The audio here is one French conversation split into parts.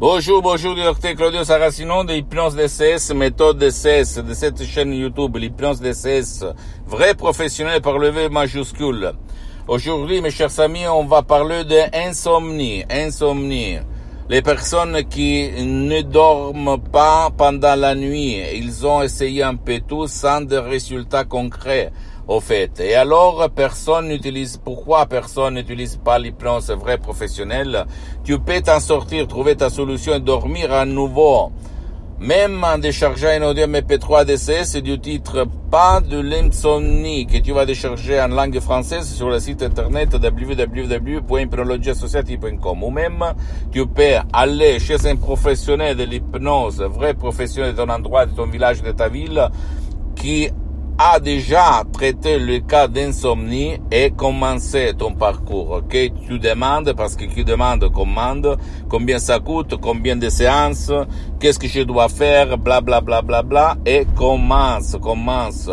Bonjour, bonjour, docteur Claudio Saracino de Hypnose DCS, méthode DCS, de cette chaîne YouTube, l'Hypnose DCS, vrai professionnel par le V majuscule. Aujourd'hui, mes chers amis, on va parler de insomnie, insomnie. Les personnes qui ne dorment pas pendant la nuit, ils ont essayé un peu tout sans de résultats concrets au fait. Et alors, personne n'utilise, pourquoi personne n'utilise pas l'hypnose vrai professionnel? Tu peux t'en sortir, trouver ta solution et dormir à nouveau. Même en déchargeant un audio MP3 DCS du titre Pas de l'insomnie que tu vas décharger en langue française sur le site internet www.hypnologieassociative.com ou même tu peux aller chez un professionnel de l'hypnose, vrai professionnel de ton endroit, de ton village, de ta ville, qui déjà traité le cas d'insomnie et commencé ton parcours, ok? Tu demandes, parce que qui demande commande, combien ça coûte, combien de séances, qu'est-ce que je dois faire, bla bla bla bla bla, et commence, commence,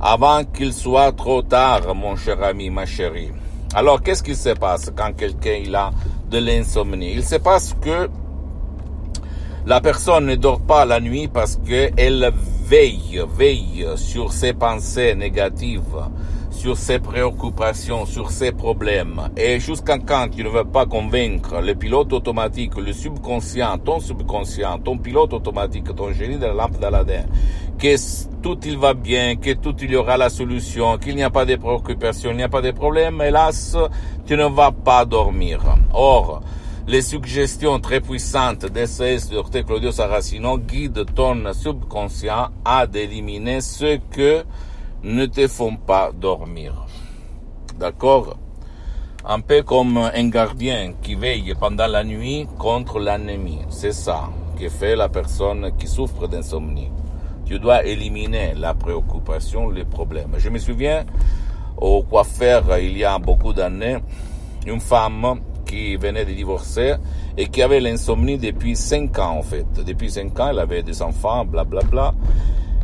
avant qu'il soit trop tard, mon cher ami, ma chérie. Alors, qu'est-ce qui se passe quand quelqu'un il a de l'insomnie? Il se passe que la personne ne dort pas la nuit parce qu'elle veille, veille sur ses pensées négatives, sur ses préoccupations, sur ses problèmes. Et jusqu'à quand tu ne veux pas convaincre le pilote automatique, le subconscient, ton subconscient, ton pilote automatique, ton génie de la lampe d'Aladin, que tout il va bien, que tout il y aura la solution, qu'il n'y a pas de préoccupations, il n'y a pas de problème, hélas, tu ne vas pas dormir. Or, les suggestions très puissantes d'SS Dr Claudio Saracino guident ton subconscient à d'éliminer ce que ne te font pas dormir. D'accord? Un peu comme un gardien qui veille pendant la nuit contre l'ennemi. C'est ça que fait la personne qui souffre d'insomnie. Tu dois éliminer la préoccupation, les problèmes. Je me souviens au coiffeur il y a beaucoup d'années, une femme qui venait de divorcer et qui avait l'insomnie depuis cinq ans en fait. Depuis cinq ans, elle avait des enfants, blablabla. Bla, bla.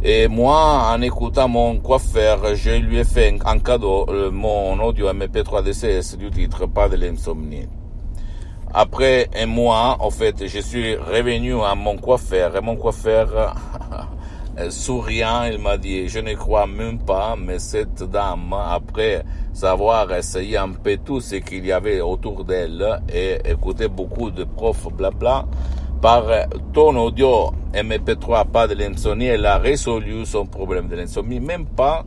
Et moi, en écoutant mon coiffeur, je lui ai fait en cadeau euh, mon audio MP3 DCS du titre Pas de l'insomnie. Après un mois, en fait, je suis revenu à mon coiffeur et mon coiffeur souriant, il m'a dit, je ne crois même pas, mais cette dame, après savoir essayé un peu tout ce qu'il y avait autour d'elle et écouter beaucoup de profs blabla, par ton audio MP3, pas de l'insomnie, elle a résolu son problème de l'insomnie, même pas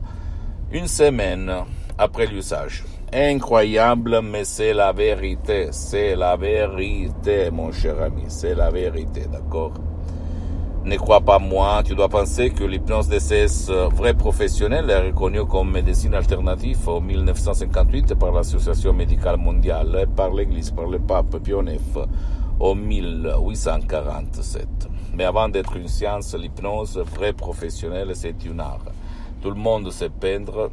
une semaine après l'usage. Incroyable, mais c'est la vérité, c'est la vérité, mon cher ami, c'est la vérité, d'accord? Ne crois pas moi, tu dois penser que l'hypnose DCS vrai professionnel est reconnue comme médecine alternative en 1958 par l'Association médicale mondiale par l'Église, par le pape Pie en 1847. Mais avant d'être une science, l'hypnose vrai professionnelle, c'est une art. Tout le monde sait peindre,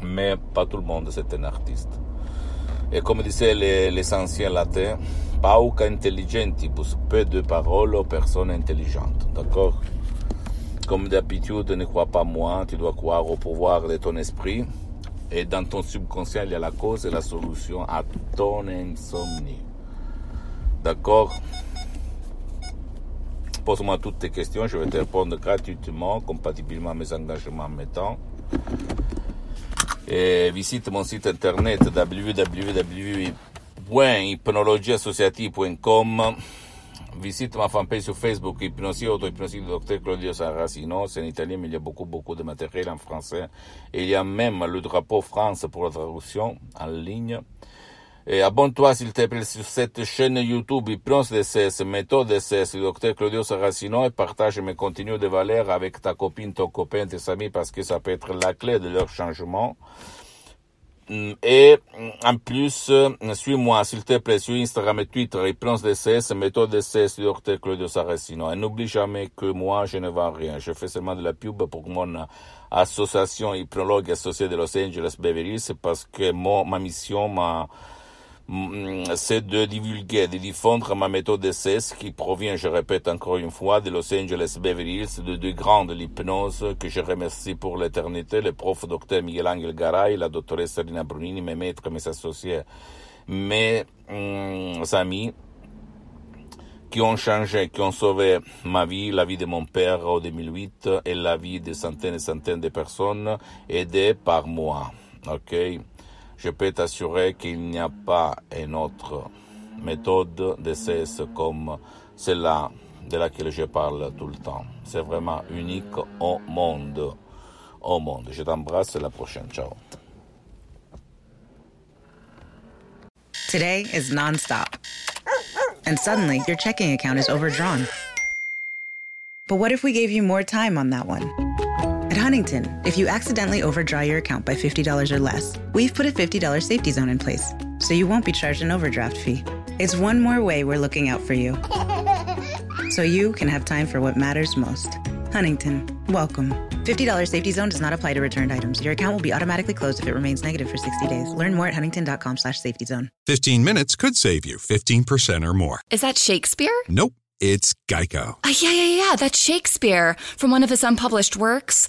mais pas tout le monde c'est un artiste. Et comme disaient les anciens latins, pauca intelligentibus, peu de paroles aux personnes intelligentes. D'accord? Comme d'habitude, ne crois pas moi, tu dois croire au pouvoir de ton esprit. Et dans ton subconscient, il y a la cause et la solution à ton insomnie. D'accord? Pose-moi toutes tes questions, je vais te répondre gratuitement, compatiblement à mes engagements temps. Et visite mon site internet www.hypnologieassociative.com Visite ma fanpage sur Facebook, Hypnosie, Auto-Hypnosie du Dr Claudio Saracino. C'est en italien, mais il y a beaucoup, beaucoup de matériel en français. Il y a même le drapeau France pour la traduction en ligne. Et abonne-toi, s'il te plaît, sur cette chaîne YouTube Hypnose DCS, méthode DCS, du Dr Claudio Saracino, et partage mes contenus de valeur avec ta copine, ton copain, tes amis, parce que ça peut être la clé de leur changement. Mm, et mm, en plus, euh, suis-moi s'il te plaît sur Instagram et Twitter, Hypnose DCS, méthode DCS docteur Claudio Saracino. Et n'oublie jamais que moi, je ne vends rien. Je fais seulement de la pub pour mon association hypnologue associée de Los Angeles Beverly Hills parce que mon, ma mission, ma, c'est de divulguer, de diffondre ma méthode d'essai qui provient, je répète encore une fois, de Los Angeles Beverly Hills, de deux grands de l'hypnose que je remercie pour l'éternité, le prof docteur Miguel Angel Garay, la doctoresse Serena Brunini, mes maîtres, mes associés, mes mm, amis qui ont changé, qui ont sauvé ma vie, la vie de mon père en 2008 et la vie de centaines et centaines de personnes aidées par moi. Ok? Je peux t'assurer qu'il n'y a pas une autre méthode d'essai comme celle-là de laquelle je parle tout le temps. C'est vraiment unique au monde. Au monde. Je t'embrasse, la prochaine. Ciao. Today is nonstop. And suddenly, your checking account is overdrawn. But what if we gave you more time on that one? At Huntington, if you accidentally overdraw your account by $50 or less, we've put a $50 safety zone in place, so you won't be charged an overdraft fee. It's one more way we're looking out for you. So you can have time for what matters most. Huntington, welcome. $50 safety zone does not apply to returned items. Your account will be automatically closed if it remains negative for 60 days. Learn more at huntington.com slash safety zone. 15 minutes could save you 15% or more. Is that Shakespeare? Nope, it's Geico. Uh, yeah, yeah, yeah, that's Shakespeare from one of his unpublished works.